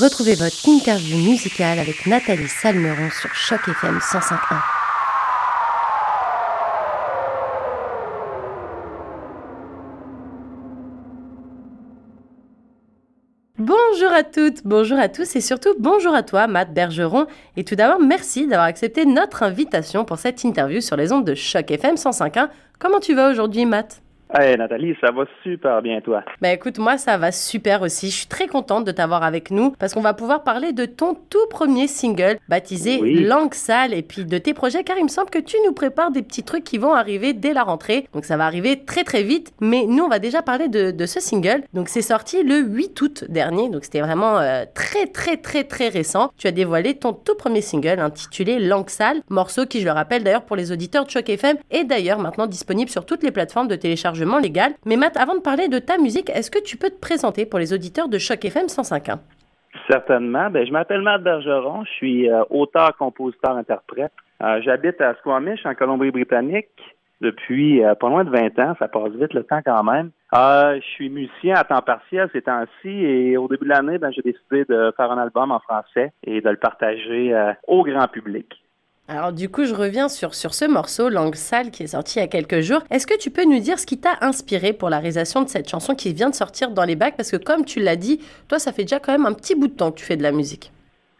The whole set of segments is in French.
Retrouvez votre interview musicale avec Nathalie Salmeron sur Choc FM 105.1. Bonjour à toutes, bonjour à tous et surtout bonjour à toi Matt Bergeron. Et tout d'abord, merci d'avoir accepté notre invitation pour cette interview sur les ondes de Choc FM 105.1. Comment tu vas aujourd'hui Matt? Hey Nathalie, ça va super bien toi. Ben écoute, moi ça va super aussi. Je suis très contente de t'avoir avec nous parce qu'on va pouvoir parler de ton tout premier single baptisé Langue Sale et puis de tes projets car il me semble que tu nous prépares des petits trucs qui vont arriver dès la rentrée. Donc ça va arriver très très vite. Mais nous on va déjà parler de, de ce single. Donc c'est sorti le 8 août dernier. Donc c'était vraiment euh, très très très très récent. Tu as dévoilé ton tout premier single intitulé Langue Sale. Morceau qui je le rappelle d'ailleurs pour les auditeurs de Choc FM est d'ailleurs maintenant disponible sur toutes les plateformes de téléchargement Mais Matt, avant de parler de ta musique, est-ce que tu peux te présenter pour les auditeurs de Choc FM 105.1? Certainement. Ben, je m'appelle Matt Bergeron. Je suis euh, auteur, compositeur, interprète. Euh, j'habite à Squamish, en Colombie-Britannique, depuis euh, pas loin de 20 ans. Ça passe vite le temps quand même. je suis musicien à temps partiel ces temps-ci et au début de l'année, ben, j'ai décidé de faire un album en français et de le partager au grand public. Alors du coup, je reviens sur, sur ce morceau, Langue sale, qui est sorti il y a quelques jours. Est-ce que tu peux nous dire ce qui t'a inspiré pour la réalisation de cette chanson qui vient de sortir dans les bacs? Parce que comme tu l'as dit, toi, ça fait déjà quand même un petit bout de temps que tu fais de la musique.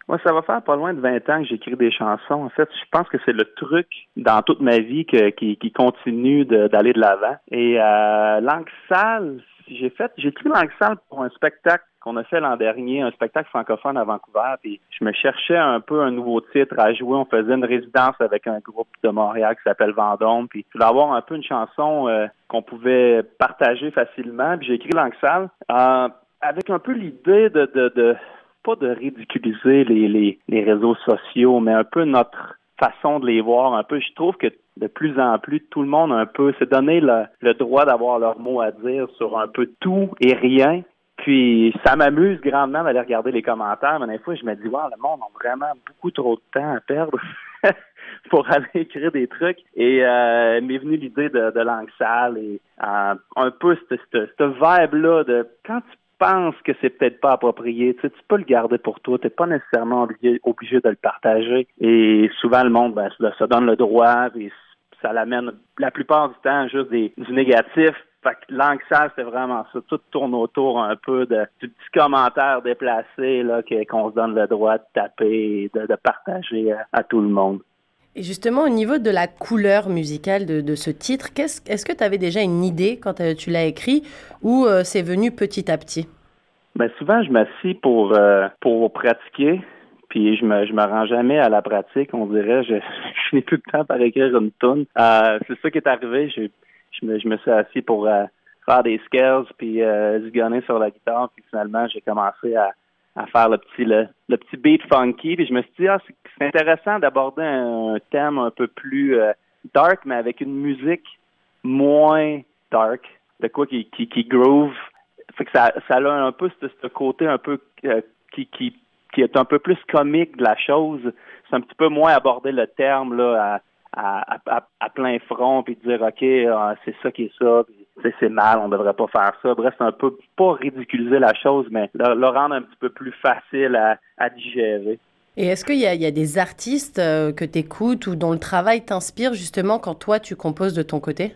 Moi, ça va faire pas loin de 20 ans que j'écris des chansons. En fait, je pense que c'est le truc dans toute ma vie qui, continue d'aller de l'avant. Et euh, Langue sale, j'ai fait, j'ai écrit Langue sale pour un spectacle qu'on a fait l'an dernier, un spectacle francophone à Vancouver, puis je me cherchais un peu un nouveau titre à jouer. On faisait une résidence avec un groupe de Montréal qui s'appelle Vendôme, puis je voulais avoir un peu une chanson euh, qu'on pouvait partager facilement. Puis j'ai écrit Langue euh, avec un peu l'idée de, de, de, pas de ridiculiser les réseaux sociaux, mais un peu notre façon de les voir un peu. Je trouve que de plus en plus, tout le monde un peu s'est donné le, le droit d'avoir leur mot à dire sur un peu tout et rien. Puis ça m'amuse grandement d'aller regarder les commentaires, mais des fois je me dis wow, le monde a vraiment beaucoup trop de temps à perdre pour aller écrire des trucs. Et euh, m'est venue l'idée de, de langue sale et euh, un peu cette, vibe-là de quand tu penses que c'est peut-être pas approprié, tu, sais, tu peux le garder pour toi, tu n'es pas nécessairement obligé, obligé de le partager. Et souvent le monde ben, se donne le droit et ça l'amène la plupart du temps juste du négatif fait que langue c'est vraiment ça. Tout tourne autour un peu de, du petit commentaire déplacé là, qu'on se donne le droit de taper et de, partager à, tout le monde. Et justement, au niveau de la couleur musicale de, ce titre, est-ce que tu avais déjà une idée quand euh, tu l'as écrit ou euh, c'est venu petit à petit? Ben souvent, je m'assis pour, euh, pour pratiquer, puis je me, je me rends jamais à la pratique, on dirait. Je, je n'ai plus de temps pour écrire une tune. c'est ça qui est arrivé. J'ai je me, je me suis assis pour faire des scales puis zigonner sur la guitare. Puis finalement, j'ai commencé à, à faire le petit le, petit beat funky. Puis je me suis dit, ah, c'est intéressant d'aborder un, thème un peu plus euh, dark, mais avec une musique moins dark, de quoi qui, qui, qui groove. Fait que ça, ça a un peu ce, ce côté un peu euh, qui, qui, qui est un peu plus comique de la chose. C'est un petit peu moins aborder le terme là à à, à, plein front puis dire OK, ah, c'est ça qui est ça, c'est mal, on devrait pas faire ça. Bref, c'est un peu pas ridiculiser la chose, mais le, rendre un petit peu plus facile à, à digérer. Et est-ce qu'il y, y, a des artistes euh, que tu écoutes ou dont le travail t'inspire justement quand toi tu composes de ton côté?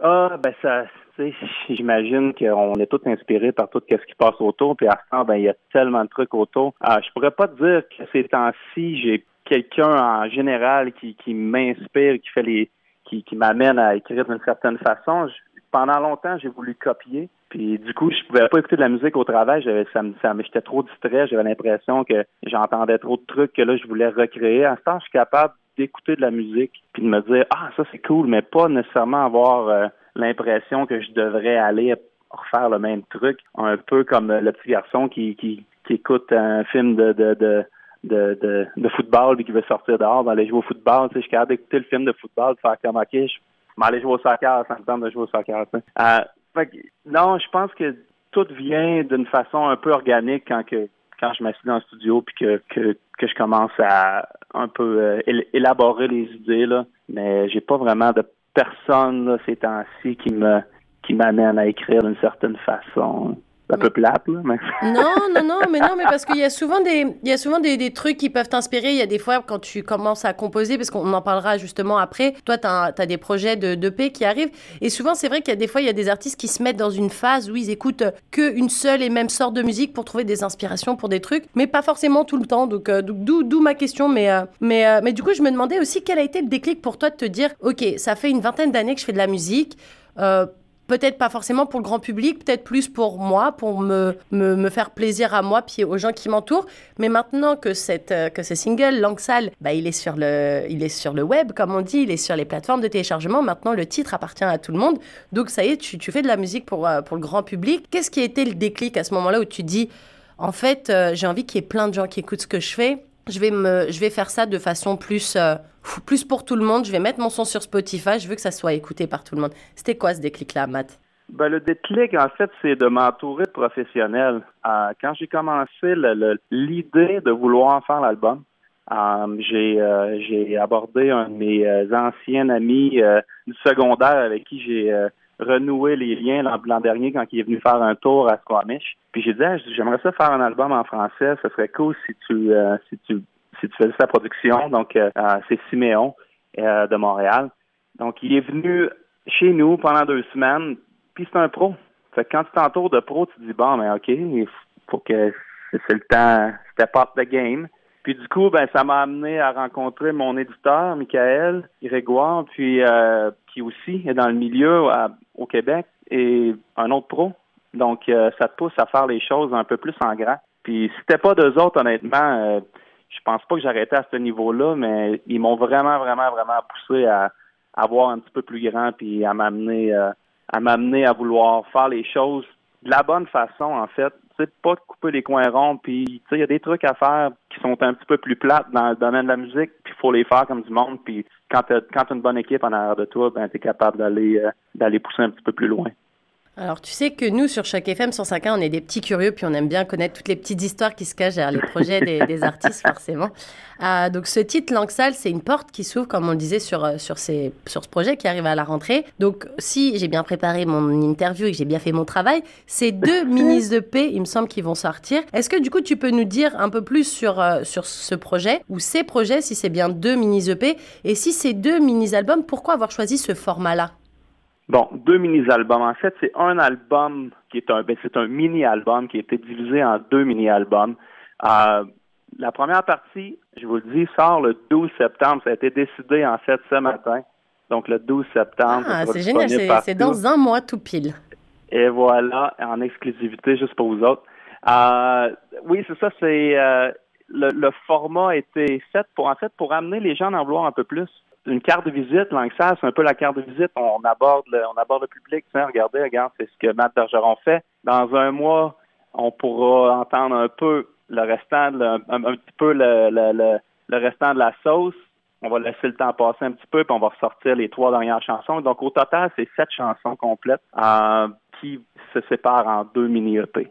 Ah, ben ça, j'imagine qu'on est tous inspirés par tout ce qui passe autour, puis à ce temps, ben il y a tellement de trucs autour. Ah, je pourrais pas te dire que ces temps-ci, j'ai quelqu'un en général qui, qui m'inspire, qui fait les qui, qui m'amène à écrire d'une certaine façon. Pendant longtemps, j'ai voulu copier. Puis du coup, je pouvais pas écouter de la musique au travail. J'étais trop distrait. J'avais l'impression que j'entendais trop de trucs que là, je voulais recréer. À ce temps, je suis capable d'écouter de la musique puis de me dire ah ça c'est cool, mais pas nécessairement avoir euh, l'impression que je devrais aller refaire le même truc. Un peu comme le petit garçon qui, qui, qui écoute un film de, de, de de, de, de football puis qui veut sortir dehors, aller jouer au football. Tu sais, je suis capable d'écouter le film de football, de faire comme OK, je vais aller jouer au soccer, ça me tente de jouer au soccer. Euh, fait que, non, je pense que tout vient d'une façon un peu organique quand que quand je m'assieds dans le studio puis que, que, que je commence à un peu euh, élaborer les idées là. Mais j'ai pas vraiment de personne là, ces temps-ci qui me qui m'amène à écrire d'une certaine façon. Un peu plate, là, mais... Non, non, non, mais non, mais parce qu'il y a souvent des, il y a souvent des, trucs qui peuvent t'inspirer. Il y a des fois quand tu commences à composer, parce qu'on en parlera justement après. Toi, tu as, des projets de, de paix qui arrivent, et souvent c'est vrai qu'il y a des fois il y a des artistes qui se mettent dans une phase où ils écoutent que une seule et même sorte de musique pour trouver des inspirations pour des trucs, mais pas forcément tout le temps. Donc, euh, d'où ma question, mais euh, mais euh, mais du coup, je me demandais aussi quel a été le déclic pour toi de te dire, ok, ça fait une vingtaine d'années que je fais de la musique. Euh, peut-être pas forcément pour le grand public, peut-être plus pour moi, pour me, me, faire plaisir à moi puis aux gens qui m'entourent. Mais maintenant que, cette, que ce single, Langue Sale, bah, il, est sur le, il est sur le web, comme on dit, il est sur les plateformes de téléchargement. Maintenant, le titre appartient à tout le monde. Donc, ça y est, tu, tu fais de la musique pour, pour le grand public. Qu'est-ce qui a été le déclic à ce moment-là où tu dis, en fait, euh, j'ai envie qu'il y ait plein de gens qui écoutent ce que je fais? Je vais, me, je vais faire ça de façon plus, euh, plus pour tout le monde. Je vais mettre mon son sur Spotify. Je veux que ça soit écouté par tout le monde. C'était quoi ce déclic-là, Matt? Ben, le déclic, en fait, c'est de m'entourer de professionnels. Euh, quand j'ai commencé l'idée de vouloir faire l'album, euh, j'ai abordé un de mes anciens amis du secondaire avec qui j'ai renoué les liens l'an dernier quand il est venu faire un tour à Squamish. Puis j'ai dit, ah, j'aimerais ça faire un album en français. Ce serait cool si tu si tu si tu faisais sa production. Donc c'est Siméon de Montréal. Donc il est venu chez nous pendant deux semaines. Puis c'est un pro. Fait que quand tu t'entoures de pro, tu te dis bon, mais ok, il faut que c'est le temps, step up the game. Puis du coup, ben ça m'a amené à rencontrer mon éditeur, Michael Grégoire, puis euh, qui aussi est dans le milieu au Québec, et un autre pro. Donc, euh, ça te pousse à faire les choses un peu plus en grand. Puis si c'était pas d'eux autres, honnêtement, euh, je pense pas que j'arrêtais à ce niveau-là, mais ils m'ont vraiment, vraiment, vraiment poussé à, à voir un petit peu plus grand, puis à m'amener à m'amener à vouloir faire les choses de la bonne façon, en fait pas de couper les coins ronds. Puis, il y a des trucs à faire qui sont un petit peu plus plates dans le domaine de la musique, puis il faut les faire comme du monde. Puis, quand tu as, une bonne équipe en arrière de toi, ben, tu es capable d'aller euh, d'aller pousser un petit peu plus loin. Alors, tu sais que nous, sur chaque FM 105.1, on est des petits curieux, puis on aime bien connaître toutes les petites histoires qui se cachent derrière les projets des, artistes, forcément. Euh, donc, ce titre, Langue Sale, c'est une porte qui s'ouvre, comme on le disait, sur, euh, sur, ces, sur ce projet qui arrive à la rentrée. Donc, si j'ai bien préparé mon interview et que j'ai bien fait mon travail, c'est deux mini-EP, il me semble, qui vont sortir. Est-ce que, du coup, tu peux nous dire un peu plus sur, euh, sur ce projet, ou ces projets, si c'est bien deux mini-EP, et si c'est deux mini-albums, pourquoi avoir choisi ce format-là? Bon, deux mini-albums. En fait, c'est un album qui est un, ben, c'est un mini-album qui a été divisé en deux mini-albums. Euh, la première partie, je vous le dis, sort le 12 septembre. Ça a été décidé en fait ce matin. Donc le 12 septembre. Ah, c'est génial. C'est dans un mois tout pile. Et voilà, en exclusivité juste pour vous autres. Euh, oui, c'est ça. C'est euh, le, le, format a été fait pour en fait pour amener les gens à en vouloir un peu plus une carte de visite, ça, c'est un peu la carte de visite. On aborde le, on aborde le public. Tiens, regardez, regarde, c'est ce que Matt Bergeron fait. Dans un mois, on pourra entendre un peu le restant, de, un, petit peu le, le, le, restant de la sauce. On va laisser le temps passer un petit peu, puis on va ressortir les trois dernières chansons. Donc, au total, c'est sept chansons complètes euh, qui se séparent en deux mini-EP.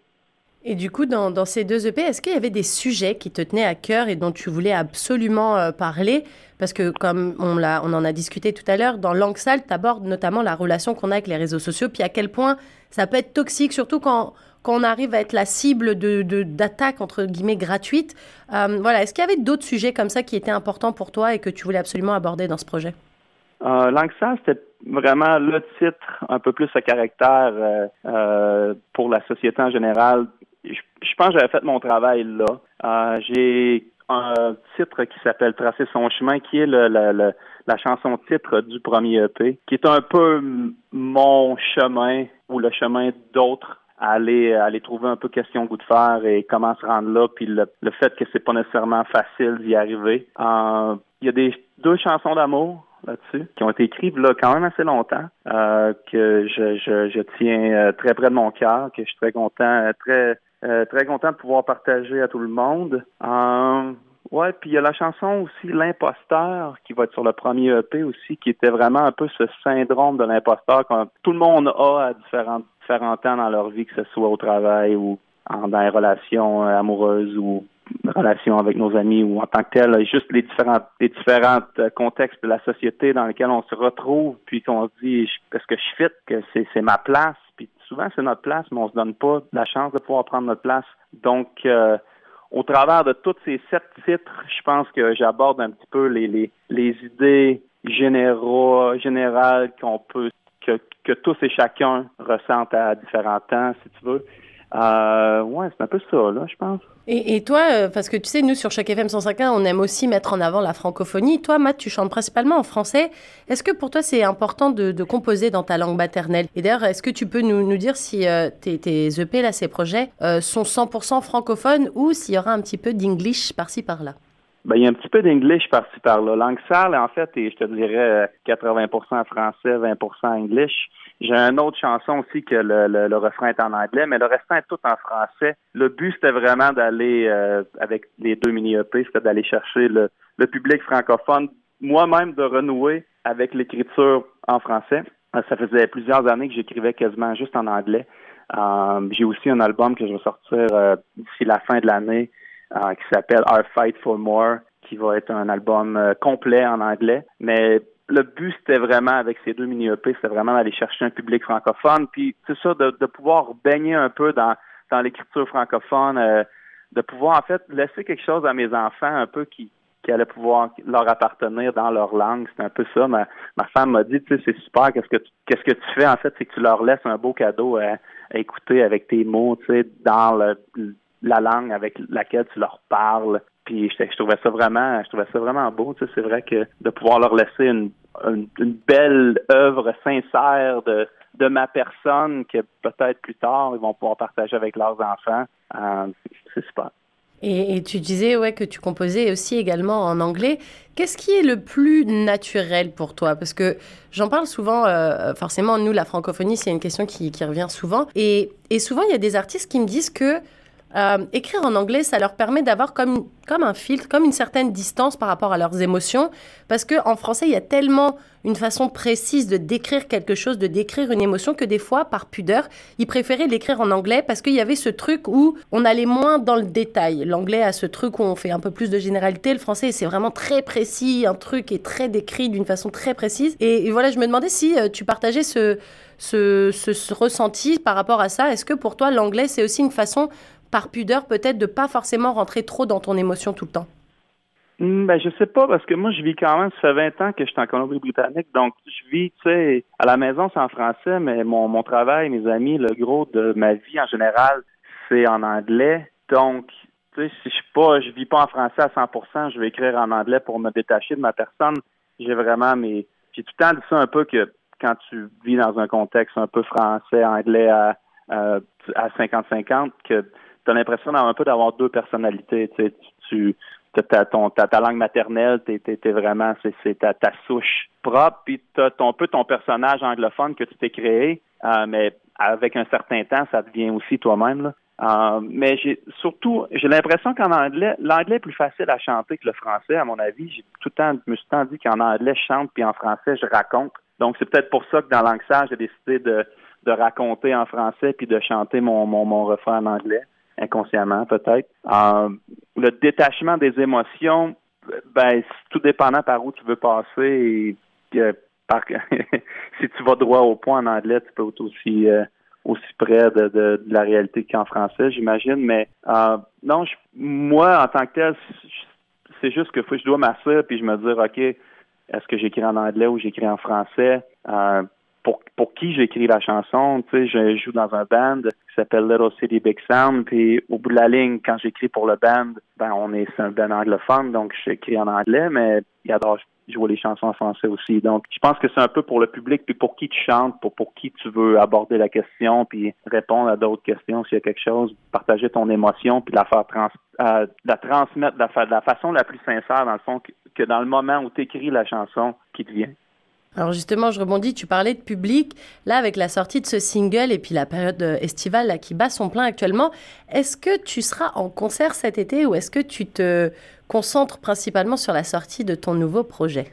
Et du coup, dans, ces deux EP, est-ce qu'il y avait des sujets qui te tenaient à cœur et dont tu voulais absolument euh, parler? Parce que comme on, l'a, on en a discuté tout à l'heure, dans Langue Sale, tu abordes notamment la relation qu'on a avec les réseaux sociaux, puis à quel point ça peut être toxique, surtout quand, quand on arrive à être la cible d'attaques, entre guillemets, gratuites. Euh, voilà, est-ce qu'il y avait d'autres sujets comme ça qui étaient importants pour toi et que tu voulais absolument aborder dans ce projet? Euh, c'était vraiment le titre un peu plus à caractère euh, pour la société en général je, pense que j'avais fait mon travail là. Euh, j'ai un titre qui s'appelle Tracer son chemin, qui est le, la chanson titre du premier EP, qui est un peu mon chemin ou le chemin d'autres à aller, aller trouver un peu question goût de fer et comment se rendre là, puis le, fait que c'est pas nécessairement facile d'y arriver. Euh, il y a des deux chansons d'amour là-dessus, qui ont été écrites là quand même assez longtemps, euh, que je, je, je tiens euh, très près de mon cœur, que je suis très content, très euh, très content de pouvoir partager à tout le monde. Euh, ouais, puis il y a la chanson aussi L'imposteur qui va être sur le premier EP aussi, qui était vraiment un peu ce syndrome de l'imposteur que tout le monde a à différents, différents temps dans leur vie, que ce soit au travail ou en, dans les relations euh, amoureuses ou relations avec nos amis ou en tant que tel, juste les différents les différents euh, contextes de la société dans lesquels on se retrouve, puis qu'on se dit est-ce que je fit, que c'est, c'est ma place, souvent c'est notre place, mais on se donne pas la chance de pouvoir prendre notre place. Donc, euh, au travers de tous ces sept titres, je pense que j'aborde un petit peu les, les, les idées généraux, générales qu'on peut que, que tous et chacun ressentent à différents temps, si tu veux. Euh, ouais, c'est un peu ça, là, je pense. Et, toi, euh, parce que tu sais, nous, sur chaque FM 105.1, on aime aussi mettre en avant la francophonie. Toi, Matt, tu chantes principalement en français. Est-ce que pour toi, c'est important de, composer dans ta langue maternelle? Et d'ailleurs, est-ce que tu peux nous, nous dire si euh, tes, tes, EP, là, ces projets, euh, sont 100% francophones ou s'il y aura un petit peu d'English par-ci, par-là? Ben, il y a un petit peu d'English par-ci par-là. Langue sale, en fait, et je te dirais 80% français, 20% English. J'ai une autre chanson aussi que le, le, refrain est en anglais, mais le restant est tout en français. Le but, c'était vraiment d'aller, euh, avec les deux mini-EP, c'était d'aller chercher le, le public francophone, moi-même de renouer avec l'écriture en français. Euh, ça faisait plusieurs années que j'écrivais quasiment juste en anglais. Euh, j'ai aussi un album que je vais sortir d'ici la fin de l'année qui s'appelle Our Fight for More, qui va être un album complet en anglais. Mais le but, c'était vraiment, avec ces deux mini-EP, c'était vraiment d'aller chercher un public francophone. Puis, c'est ça, de, pouvoir baigner un peu dans, l'écriture francophone, euh, de pouvoir, en fait, laisser quelque chose à mes enfants un peu qui, qui allait pouvoir leur appartenir dans leur langue. C'est un peu ça. Ma, femme m'a dit, tu sais, c'est super. Qu'est-ce que tu, qu'est-ce que tu fais, en fait, c'est que tu leur laisses un beau cadeau à, écouter avec tes mots, tu sais, dans la langue avec laquelle tu leur parles. Puis je, je, trouvais ça vraiment, je trouvais ça vraiment beau. Tu sais, c'est vrai que de pouvoir leur laisser une, une, belle œuvre sincère de, ma personne que peut-être plus tard ils vont pouvoir partager avec leurs enfants. Euh, c'est super. Et, tu disais ouais, que tu composais aussi également en anglais. Qu'est-ce qui est le plus naturel pour toi? Parce que j'en parle souvent, euh, forcément, nous, la francophonie, c'est une question qui, qui revient souvent. Et, et souvent, il y a des artistes qui me disent que euh, écrire en anglais, ça leur permet d'avoir comme, comme un filtre, comme une certaine distance par rapport à leurs émotions, parce qu'en français, il y a tellement une façon précise de décrire quelque chose, de décrire une émotion, que des fois, par pudeur, ils préféraient l'écrire en anglais parce qu'il y avait ce truc où on allait moins dans le détail. L'anglais a ce truc où on fait un peu plus de généralité, le français, c'est vraiment très précis, un truc est très décrit d'une façon très précise. Et, voilà, je me demandais si euh, tu partageais ce, ce, ce ressenti par rapport à ça. Est-ce que pour toi, l'anglais, c'est aussi une façon par pudeur peut-être de pas forcément rentrer trop dans ton émotion tout le temps? Hmm, ben, je sais pas, parce que moi, je vis quand même, ça fait 20 ans que je suis en Colombie-Britannique, donc je vis, tu sais, à la maison, c'est en français, mais mon, mon travail, mes amis, le gros de ma vie en général, c'est en anglais. Donc, tu sais, si je suis pas, je vis pas en français à 100%, je vais écrire en anglais pour me détacher de ma personne. J'ai vraiment mes, j'ai tout le temps dit ça un peu que quand tu vis dans un contexte un peu français, anglais à, à, à 50-50, que tu as l'impression un peu d'avoir deux personnalités. Tu, tu ta, ton, ta, ta langue maternelle, t'es, es, vraiment, c'est, ta, ta souche propre, puis tu as ton peu ton personnage anglophone que tu t'es créé, euh, mais avec un certain temps, ça devient aussi toi-même. Euh, mais j'ai surtout, j'ai l'impression qu'en anglais, l'anglais est plus facile à chanter que le français, à mon avis. J'ai tout le temps, je me suis tant dit qu'en anglais, je chante, puis en français, je raconte. Donc, c'est peut-être pour ça que dans Langue j'ai décidé de, de raconter en français puis de chanter mon, mon, mon refrain en anglais inconsciemment peut-être. Euh, le détachement des émotions, ben, tout dépendant par où tu veux passer et si tu vas droit au point en anglais, tu peux être aussi euh, aussi près de, la réalité qu'en français, j'imagine. Mais euh, non, moi, en tant que tel, c'est juste que je dois m'asseoir puis je me dire, OK, est-ce que j'écris en anglais ou j'écris en français? Pour, pour qui j'écris la chanson. Tu sais, je joue dans un band qui s'appelle Little City Big Sound. Puis au bout de la ligne, quand j'écris pour le band, ben on est c'est un band anglophone, donc j'écris en anglais, mais il adore jouer les chansons en français aussi. Donc je pense que c'est un peu pour le public, puis pour qui tu chantes, pour pour qui tu veux aborder la question, puis répondre à d'autres questions s'il y a quelque chose, partager ton émotion, puis la faire trans euh, la transmettre de la, de la façon la plus sincère dans le fond que, que dans le moment où tu écris la chanson qui te vient. Alors justement, je rebondis, tu parlais de public. Là, avec la sortie de ce single et puis la période euh, estivale qui bat son plein actuellement, est-ce que tu seras en concert cet été ou est-ce que tu te concentres principalement sur la sortie de ton nouveau projet?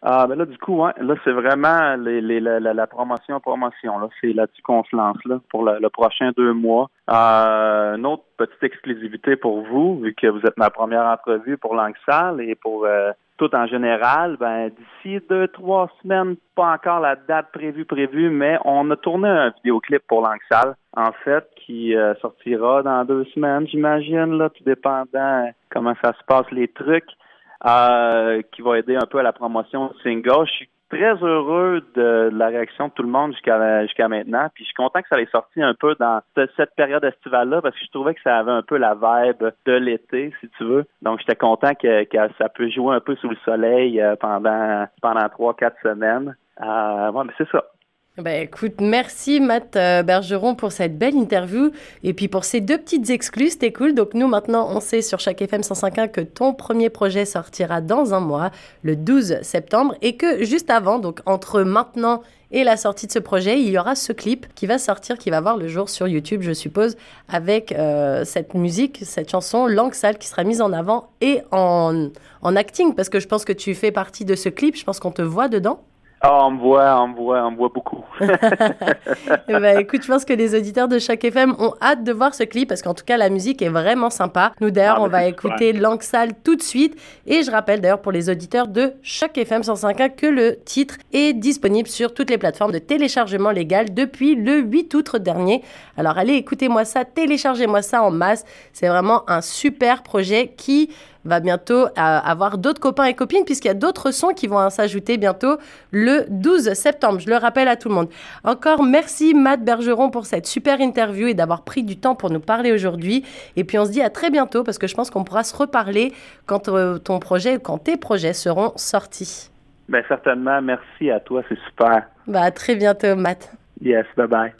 Ah, ben là, du coup, ouais, là, c'est vraiment la, la, promotion, promotion. Là, c'est là-dessus qu'on se lance là, pour le, le prochain deux mois. Euh, une autre petite exclusivité pour vous, vu que vous êtes ma première entrevue pour Langue et pour euh, tout en général, ben d'ici deux, trois semaines, pas encore la date prévue prévue, mais on a tourné un vidéoclip pour Langue en fait, qui euh, sortira dans deux semaines, j'imagine, là, tout dépendant comment ça se passe les trucs. Euh, qui va aider un peu à la promotion single. Très heureux de la réaction de tout le monde jusqu'à jusqu'à maintenant. Puis je suis content que ça ait sorti un peu dans cette période estivale-là parce que je trouvais que ça avait un peu la vibe de l'été, si tu veux. Donc j'étais content que, que, ça peut jouer un peu sous le soleil euh, pendant pendant trois, quatre semaines. Euh, ouais, mais c'est ça. Ben écoute, merci Matt euh, Bergeron pour cette belle interview et puis pour ces deux petites exclus, c'était cool. Donc nous maintenant, on sait sur chaque FM 105.1 que ton premier projet sortira dans un mois, le 12 septembre, et que juste avant, donc entre maintenant et la sortie de ce projet, il y aura ce clip qui va sortir, qui va voir le jour sur YouTube, je suppose, avec euh, cette musique, cette chanson Langue Sale qui sera mise en avant et en, en acting, parce que je pense que tu fais partie de ce clip, je pense qu'on te voit dedans. Ah, on me voit, on me voit, on me voit beaucoup. Eh ben, écoute, je pense que les auditeurs de chaque FM ont hâte de voir ce clip parce qu'en tout cas, la musique est vraiment sympa. Nous, d'ailleurs, ah, on va écouter Langue Sale tout de suite. Et je rappelle d'ailleurs pour les auditeurs de chaque FM 105.1 que le titre est disponible sur toutes les plateformes de téléchargement légal depuis le 8 août dernier. Alors, allez, écoutez-moi ça, téléchargez-moi ça en masse. C'est vraiment un super projet qui va bientôt euh, avoir d'autres copains et copines puisqu'il y a d'autres sons qui vont s'ajouter bientôt le 12 septembre. Je le rappelle à tout le monde. Encore merci Matt Bergeron pour cette super interview et d'avoir pris du temps pour nous parler aujourd'hui. Et puis on se dit à très bientôt parce que je pense qu'on pourra se reparler quand euh, ton projet, quand tes projets seront sortis. Bien certainement. Merci à toi, c'est super. Bah à très bientôt Matt. Yes, bye bye.